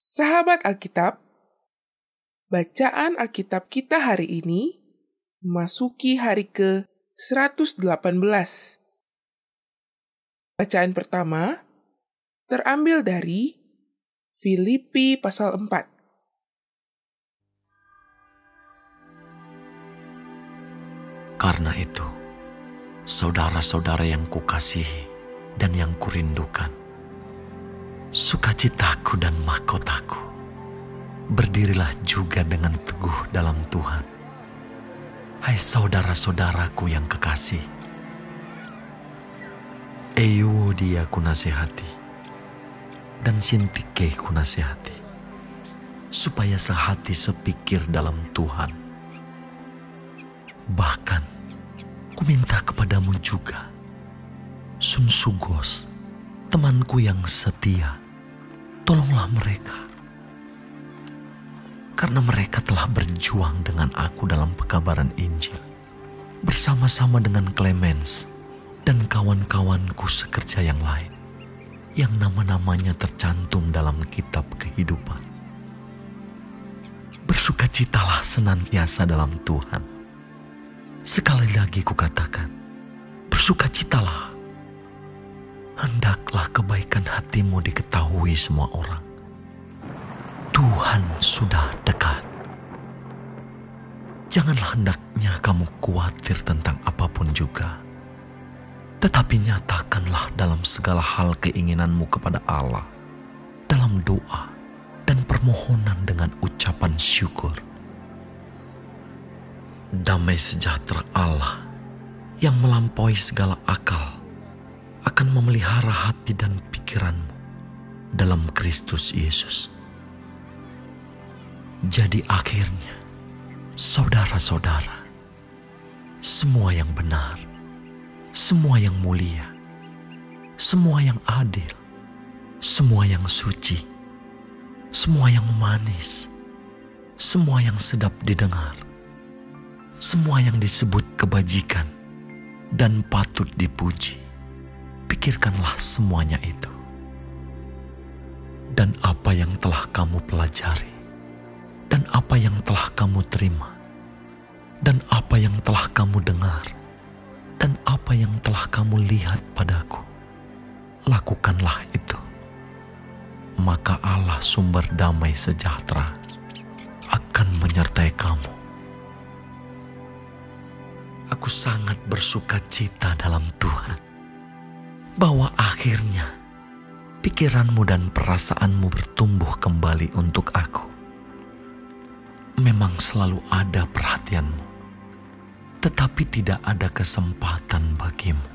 Sahabat Alkitab, bacaan Alkitab kita hari ini memasuki hari ke-118. Bacaan pertama terambil dari Filipi pasal 4. Karena itu, saudara-saudara yang kukasihi dan yang kurindukan, sukacitaku dan mahkotaku, berdirilah juga dengan teguh dalam Tuhan. Hai saudara-saudaraku yang kekasih, Euodia ku nasihati, dan Sintike ku nasihati, supaya sehati sepikir dalam Tuhan. Bahkan, ku minta kepadamu juga, Sun Sugos, temanku yang setia, tolonglah mereka. Karena mereka telah berjuang dengan aku dalam pekabaran Injil, bersama-sama dengan Clemens dan kawan-kawanku sekerja yang lain, yang nama-namanya tercantum dalam kitab kehidupan. Bersukacitalah senantiasa dalam Tuhan. Sekali lagi kukatakan, bersukacitalah. Hendaklah kebaikan hatimu diketahui semua orang. Tuhan sudah dekat. Janganlah hendaknya kamu khawatir tentang apa pun juga. Tetapi nyatakanlah dalam segala hal keinginanmu kepada Allah. Dalam doa dan permohonan dengan ucapan syukur. Damai sejahtera Allah yang melampaui segala akal akan memelihara hati dan pikiranmu dalam Kristus Yesus. Jadi akhirnya, saudara-saudara, semua yang benar, semua yang mulia, semua yang adil, semua yang suci, semua yang manis, semua yang sedap didengar, semua yang disebut kebajikan dan patut dipuji. Pikirkanlah semuanya itu. Dan apa yang telah kamu pelajari, dan apa yang telah kamu terima, dan apa yang telah kamu dengar, dan apa yang telah kamu lihat padaku, lakukanlah itu. Maka Allah sumber damai sejahtera akan menyertai kamu. Aku sangat bersuka cita dalam Tuhan bahwa akhirnya pikiranmu dan perasaanmu bertumbuh kembali untuk aku. Memang selalu ada perhatianmu, tetapi tidak ada kesempatan bagimu.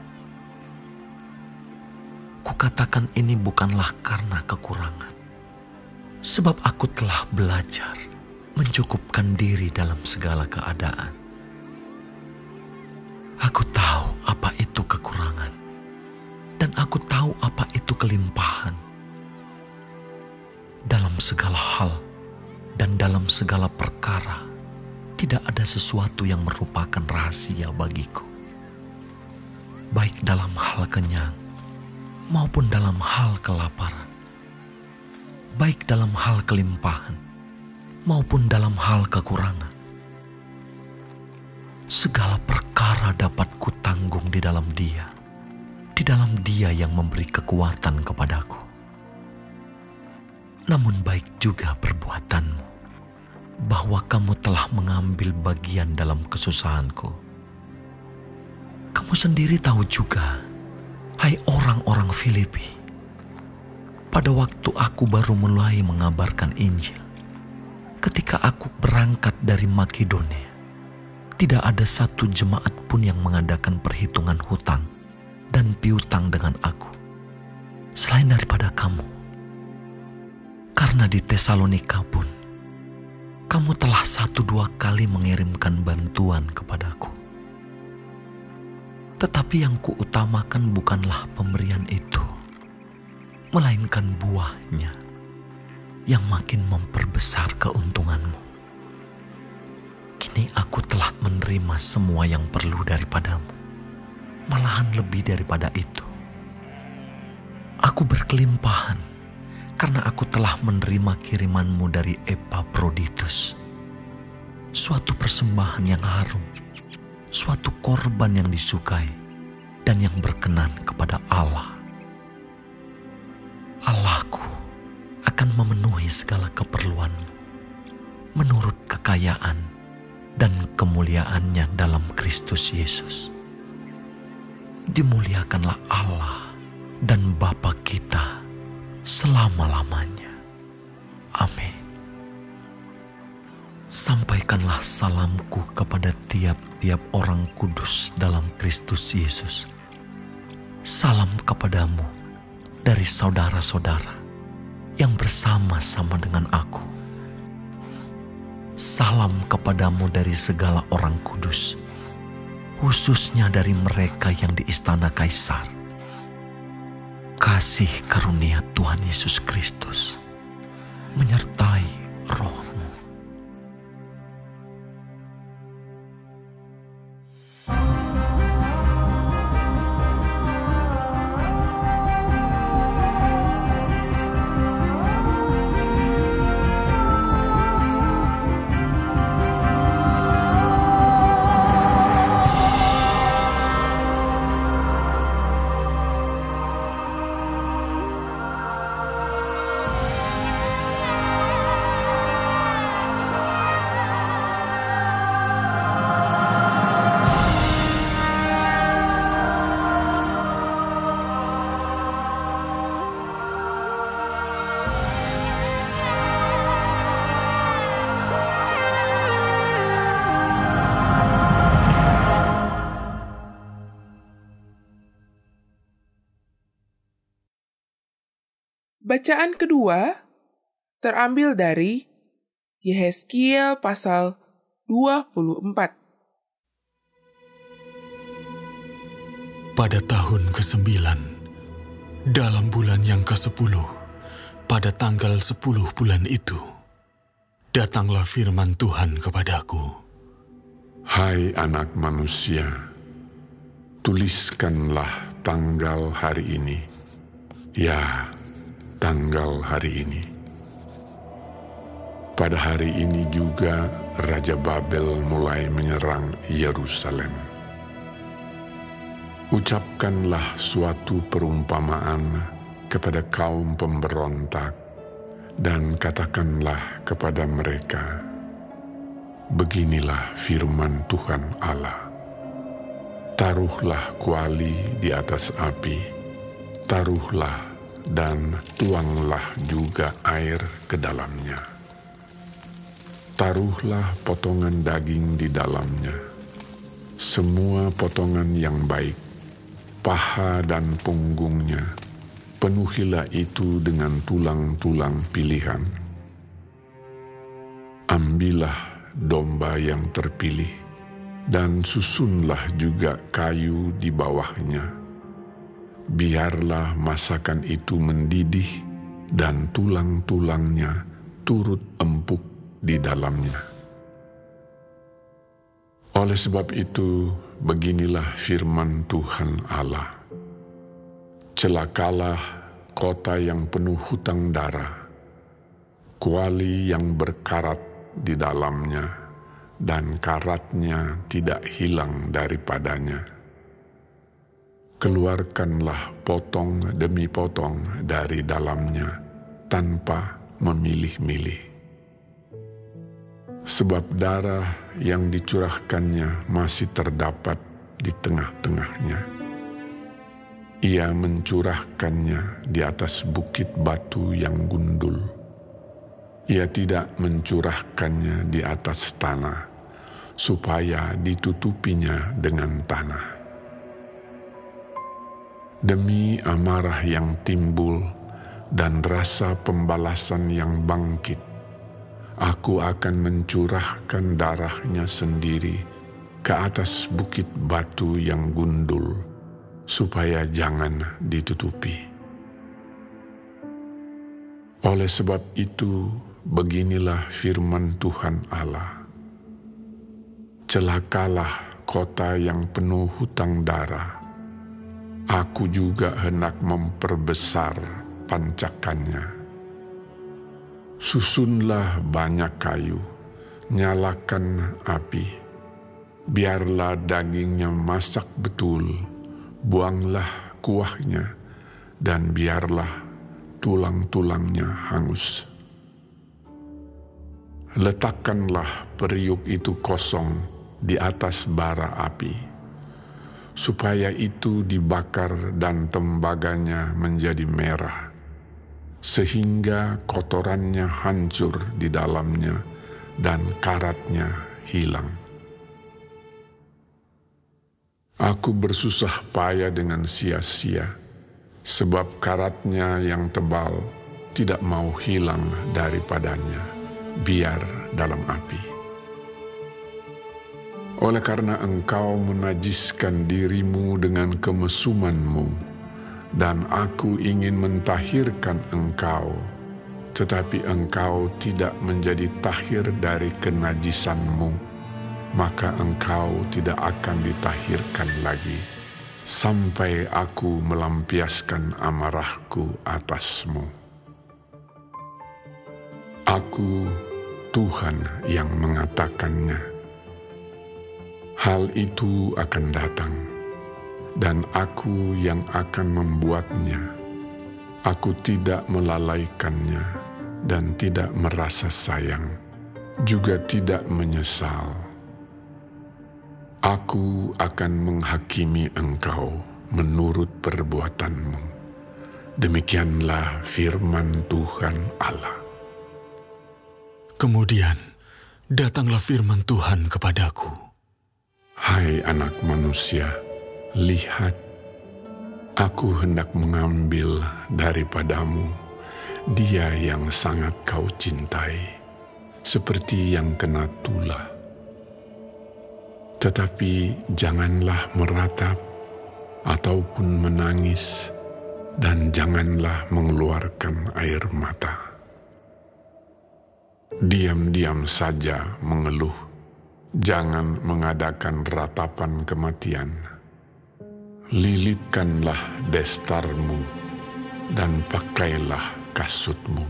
Kukatakan ini bukanlah karena kekurangan, sebab aku telah belajar mencukupkan diri dalam segala keadaan. Aku tahu apa itu aku tahu apa itu kelimpahan. Dalam segala hal dan dalam segala perkara, tidak ada sesuatu yang merupakan rahasia bagiku, baik dalam hal kenyang maupun dalam hal kelaparan, baik dalam hal kelimpahan maupun dalam hal kekurangan. Segala perkara dapat kutanggung di dalam Dia, di dalam Dia yang memberi kekuatan kepadaku. Namun baik juga perbuatanmu, bahwa kamu telah mengambil bagian dalam kesusahanku. Kamu sendiri tahu juga, hai orang-orang Filipi, pada waktu aku baru mulai mengabarkan Injil, ketika aku berangkat dari Makedonia, tidak ada satu jemaat pun yang mengadakan perhitungan hutang dan piutang dengan aku, selain daripada kamu. Karena di Tesalonika pun, kamu telah satu dua kali mengirimkan bantuan kepadaku. Tetapi yang kuutamakan bukanlah pemberian itu, melainkan buahnya yang makin memperbesar keuntunganmu. Kini aku telah menerima semua yang perlu daripadamu, malahan lebih daripada itu. Aku berkelimpahan karena aku telah menerima kirimanmu dari Epaphroditus, suatu persembahan yang harum, suatu korban yang disukai dan yang berkenan kepada Allah. Allahku akan memenuhi segala keperluanmu menurut kekayaan dan kemuliaannya dalam Kristus Yesus. Dimuliakanlah Allah dan Bapa kita selama-lamanya. Amin. Sampaikanlah salamku kepada tiap-tiap orang kudus dalam Kristus Yesus. Salam kepadamu dari saudara-saudara yang bersama-sama dengan aku salam kepadamu dari segala orang kudus, khususnya dari mereka yang di istana Kaisar. Kasih karunia Tuhan Yesus Kristus menyertai roh Bacaan kedua terambil dari Yehezkiel pasal 24. Pada tahun ke-9, dalam bulan yang ke-10, pada tanggal 10 bulan itu, datanglah firman Tuhan kepadaku. Hai anak manusia, tuliskanlah tanggal hari ini. Ya, tanggal hari ini. Pada hari ini juga Raja Babel mulai menyerang Yerusalem. Ucapkanlah suatu perumpamaan kepada kaum pemberontak dan katakanlah kepada mereka, Beginilah firman Tuhan Allah. Taruhlah kuali di atas api, taruhlah dan tuanglah juga air ke dalamnya. Taruhlah potongan daging di dalamnya, semua potongan yang baik, paha dan punggungnya, penuhilah itu dengan tulang-tulang pilihan. Ambillah domba yang terpilih, dan susunlah juga kayu di bawahnya biarlah masakan itu mendidih dan tulang-tulangnya turut empuk di dalamnya. Oleh sebab itu, beginilah firman Tuhan Allah. Celakalah kota yang penuh hutang darah, kuali yang berkarat di dalamnya, dan karatnya tidak hilang daripadanya keluarkanlah potong demi potong dari dalamnya tanpa memilih-milih. Sebab darah yang dicurahkannya masih terdapat di tengah-tengahnya. Ia mencurahkannya di atas bukit batu yang gundul. Ia tidak mencurahkannya di atas tanah, supaya ditutupinya dengan tanah demi amarah yang timbul dan rasa pembalasan yang bangkit, aku akan mencurahkan darahnya sendiri ke atas bukit batu yang gundul, supaya jangan ditutupi. Oleh sebab itu, beginilah firman Tuhan Allah. Celakalah kota yang penuh hutang darah, Aku juga hendak memperbesar pancakannya, Susunlah banyak kayu, nyalakan api. Biarlah dagingnya masak betul, buanglah kuahnya, dan biarlah tulang-tulangnya hangus. Letakkanlah periuk itu kosong di atas bara api, supaya itu dibakar dan tembaganya menjadi merah sehingga kotorannya hancur di dalamnya dan karatnya hilang. Aku bersusah payah dengan sia-sia, sebab karatnya yang tebal tidak mau hilang daripadanya, biar dalam api. Oleh karena engkau menajiskan dirimu dengan kemesumanmu, dan aku ingin mentahirkan engkau, tetapi engkau tidak menjadi tahir dari kenajisanmu, maka engkau tidak akan ditahirkan lagi, sampai aku melampiaskan amarahku atasmu. Aku Tuhan yang mengatakannya. Hal itu akan datang dan aku yang akan membuatnya. Aku tidak melalaikannya dan tidak merasa sayang, juga tidak menyesal. Aku akan menghakimi engkau menurut perbuatanmu. Demikianlah firman Tuhan Allah. Kemudian datanglah firman Tuhan kepadaku. Hai anak manusia, Lihat, aku hendak mengambil daripadamu dia yang sangat kau cintai, seperti yang kena tulah. Tetapi janganlah meratap ataupun menangis, dan janganlah mengeluarkan air mata. Diam-diam saja mengeluh, jangan mengadakan ratapan kematian lilitkanlah destarmu dan pakailah kasutmu.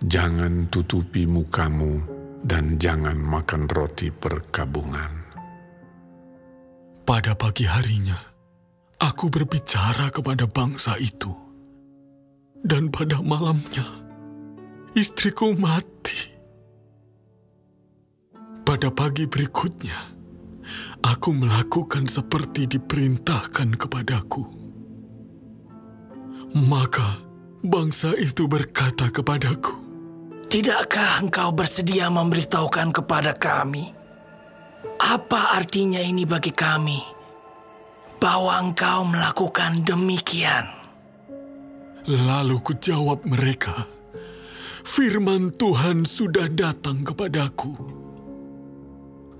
Jangan tutupi mukamu dan jangan makan roti perkabungan. Pada pagi harinya, aku berbicara kepada bangsa itu. Dan pada malamnya, istriku mati. Pada pagi berikutnya, aku melakukan seperti diperintahkan kepadaku. Maka bangsa itu berkata kepadaku, Tidakkah engkau bersedia memberitahukan kepada kami? Apa artinya ini bagi kami? Bahwa engkau melakukan demikian. Lalu kujawab mereka, Firman Tuhan sudah datang kepadaku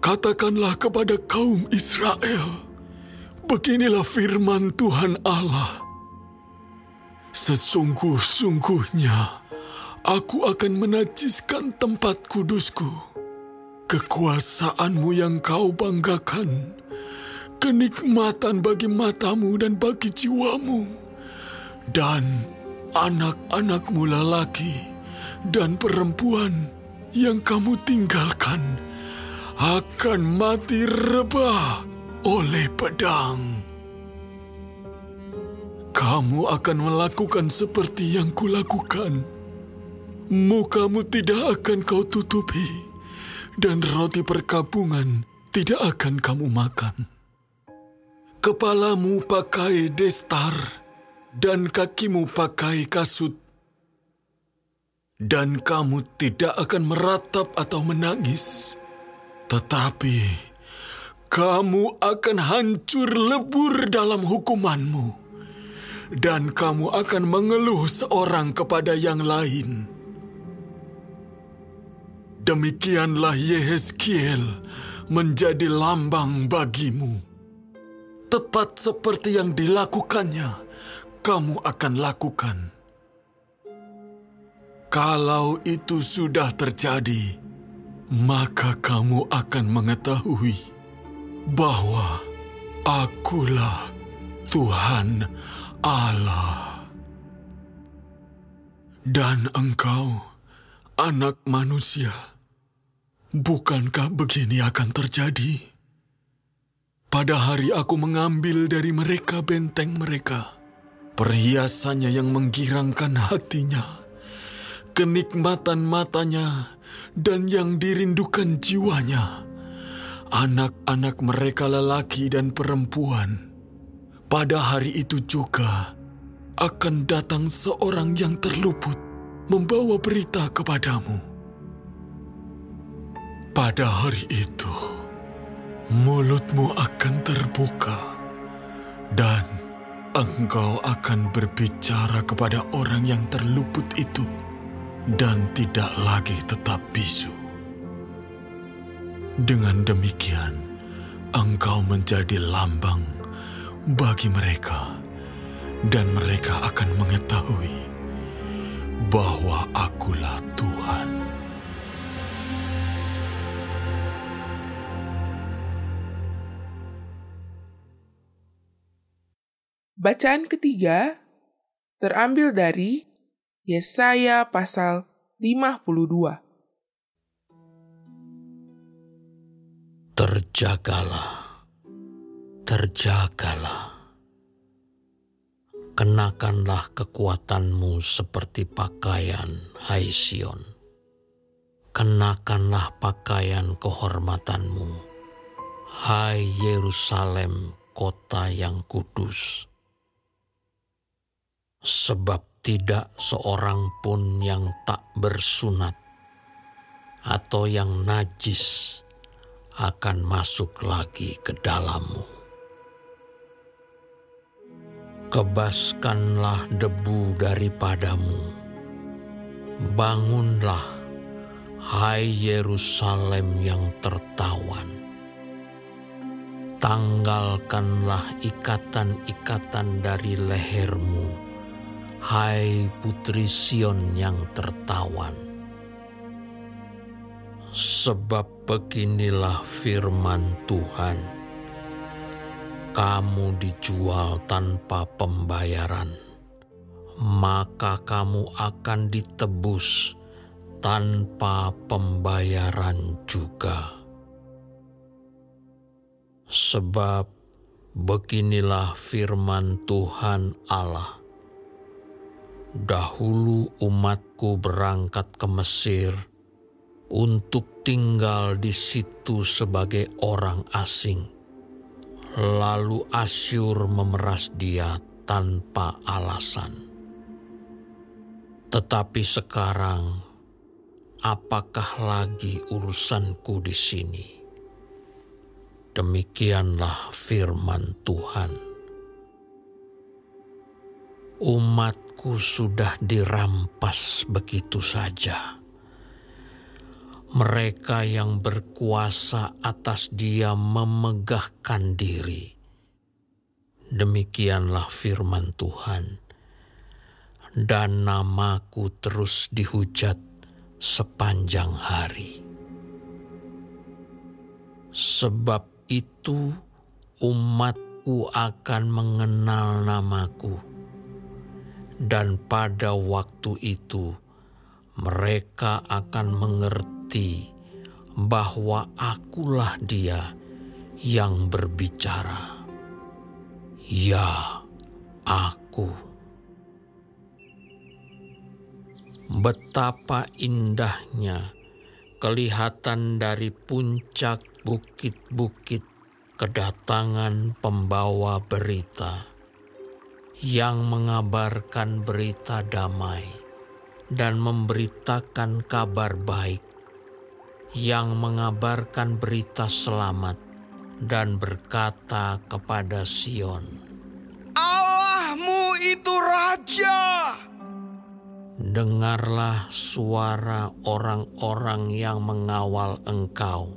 Katakanlah kepada kaum Israel, beginilah firman Tuhan Allah. Sesungguh-sungguhnya aku akan menajiskan tempat kudusku. Kekuasaanmu yang kau banggakan, kenikmatan bagi matamu dan bagi jiwamu, dan anak-anakmu lelaki dan perempuan yang kamu tinggalkan akan mati rebah oleh pedang. Kamu akan melakukan seperti yang kulakukan. Mukamu tidak akan kau tutupi, dan roti perkabungan tidak akan kamu makan. Kepalamu pakai destar, dan kakimu pakai kasut. Dan kamu tidak akan meratap atau menangis tetapi kamu akan hancur lebur dalam hukumanmu, dan kamu akan mengeluh seorang kepada yang lain. Demikianlah Yehezkiel menjadi lambang bagimu. Tepat seperti yang dilakukannya, kamu akan lakukan. Kalau itu sudah terjadi, maka kamu akan mengetahui bahwa akulah Tuhan Allah. Dan engkau Anak manusia, bukankah begini akan terjadi? Pada hari aku mengambil dari mereka benteng mereka, perhiasannya yang menggirangkan hatinya, kenikmatan matanya, dan yang dirindukan jiwanya, anak-anak mereka lelaki dan perempuan. Pada hari itu juga akan datang seorang yang terluput membawa berita kepadamu. Pada hari itu, mulutmu akan terbuka dan engkau akan berbicara kepada orang yang terluput itu dan tidak lagi tetap bisu. Dengan demikian, engkau menjadi lambang bagi mereka, dan mereka akan mengetahui bahwa akulah Tuhan. Bacaan ketiga terambil dari Yesaya pasal 52. Terjagalah, terjagalah. Kenakanlah kekuatanmu seperti pakaian, hai Sion. Kenakanlah pakaian kehormatanmu, hai Yerusalem, kota yang kudus sebab tidak seorang pun yang tak bersunat atau yang najis akan masuk lagi ke dalammu. Kebaskanlah debu daripadamu, bangunlah, hai Yerusalem yang tertawan. Tanggalkanlah ikatan-ikatan dari lehermu Hai putri Sion yang tertawan, sebab beginilah firman Tuhan: "Kamu dijual tanpa pembayaran, maka kamu akan ditebus tanpa pembayaran juga." Sebab beginilah firman Tuhan Allah Dahulu umatku berangkat ke Mesir untuk tinggal di situ sebagai orang asing. Lalu Asyur memeras dia tanpa alasan. Tetapi sekarang, apakah lagi urusanku di sini? Demikianlah firman Tuhan. Umat aku sudah dirampas begitu saja. Mereka yang berkuasa atas dia memegahkan diri. Demikianlah firman Tuhan. Dan namaku terus dihujat sepanjang hari. Sebab itu umatku akan mengenal namaku dan pada waktu itu mereka akan mengerti bahwa akulah Dia yang berbicara. Ya, aku. Betapa indahnya kelihatan dari puncak bukit-bukit kedatangan pembawa berita yang mengabarkan berita damai dan memberitakan kabar baik, yang mengabarkan berita selamat dan berkata kepada Sion, Allahmu itu Raja! Dengarlah suara orang-orang yang mengawal engkau.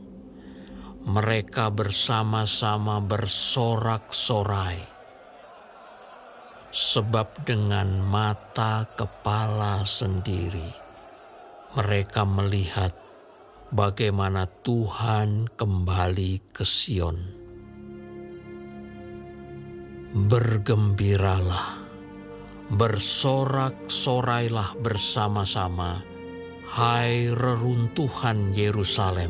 Mereka bersama-sama bersorak-sorai sebab dengan mata kepala sendiri mereka melihat bagaimana Tuhan kembali ke Sion. Bergembiralah, bersorak-sorailah bersama-sama, hai reruntuhan Yerusalem,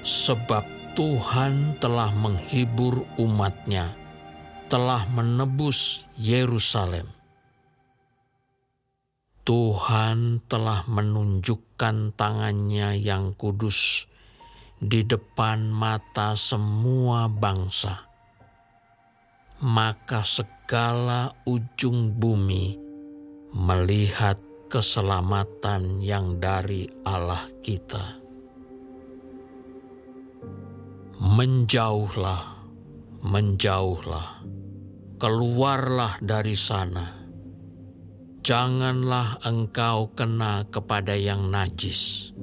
sebab Tuhan telah menghibur umatnya, telah menebus Yerusalem. Tuhan telah menunjukkan tangannya yang kudus di depan mata semua bangsa. Maka segala ujung bumi melihat keselamatan yang dari Allah kita. Menjauhlah, menjauhlah, keluarlah dari sana. Janganlah engkau kena kepada yang najis.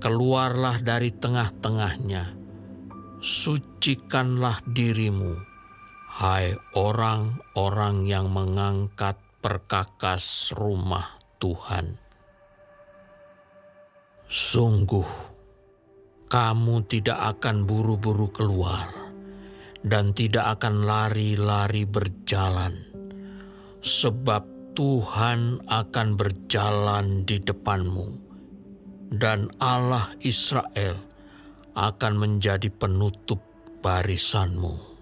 Keluarlah dari tengah-tengahnya. Sucikanlah dirimu, hai orang-orang yang mengangkat perkakas rumah Tuhan. Sungguh, kamu tidak akan buru-buru keluar dan tidak akan lari-lari berjalan, sebab Tuhan akan berjalan di depanmu, dan Allah Israel akan menjadi penutup barisanmu.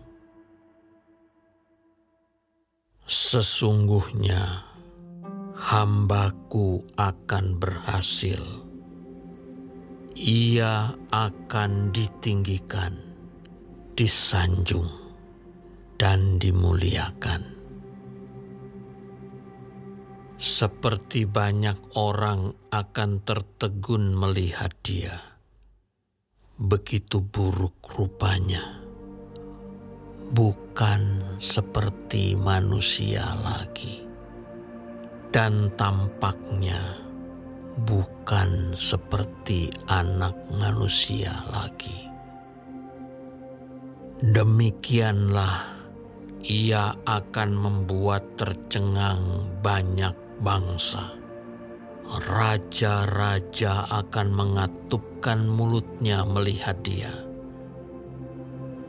Sesungguhnya hambaku akan berhasil ia akan ditinggikan, disanjung, dan dimuliakan. Seperti banyak orang akan tertegun melihat dia, begitu buruk rupanya, bukan seperti manusia lagi, dan tampaknya bukan seperti anak manusia lagi. Demikianlah ia akan membuat tercengang banyak bangsa. Raja-raja akan mengatupkan mulutnya melihat dia.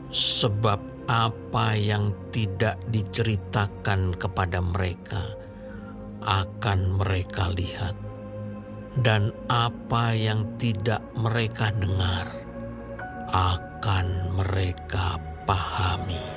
Sebab apa yang tidak diceritakan kepada mereka akan mereka lihat dan apa yang tidak mereka dengar akan mereka pahami.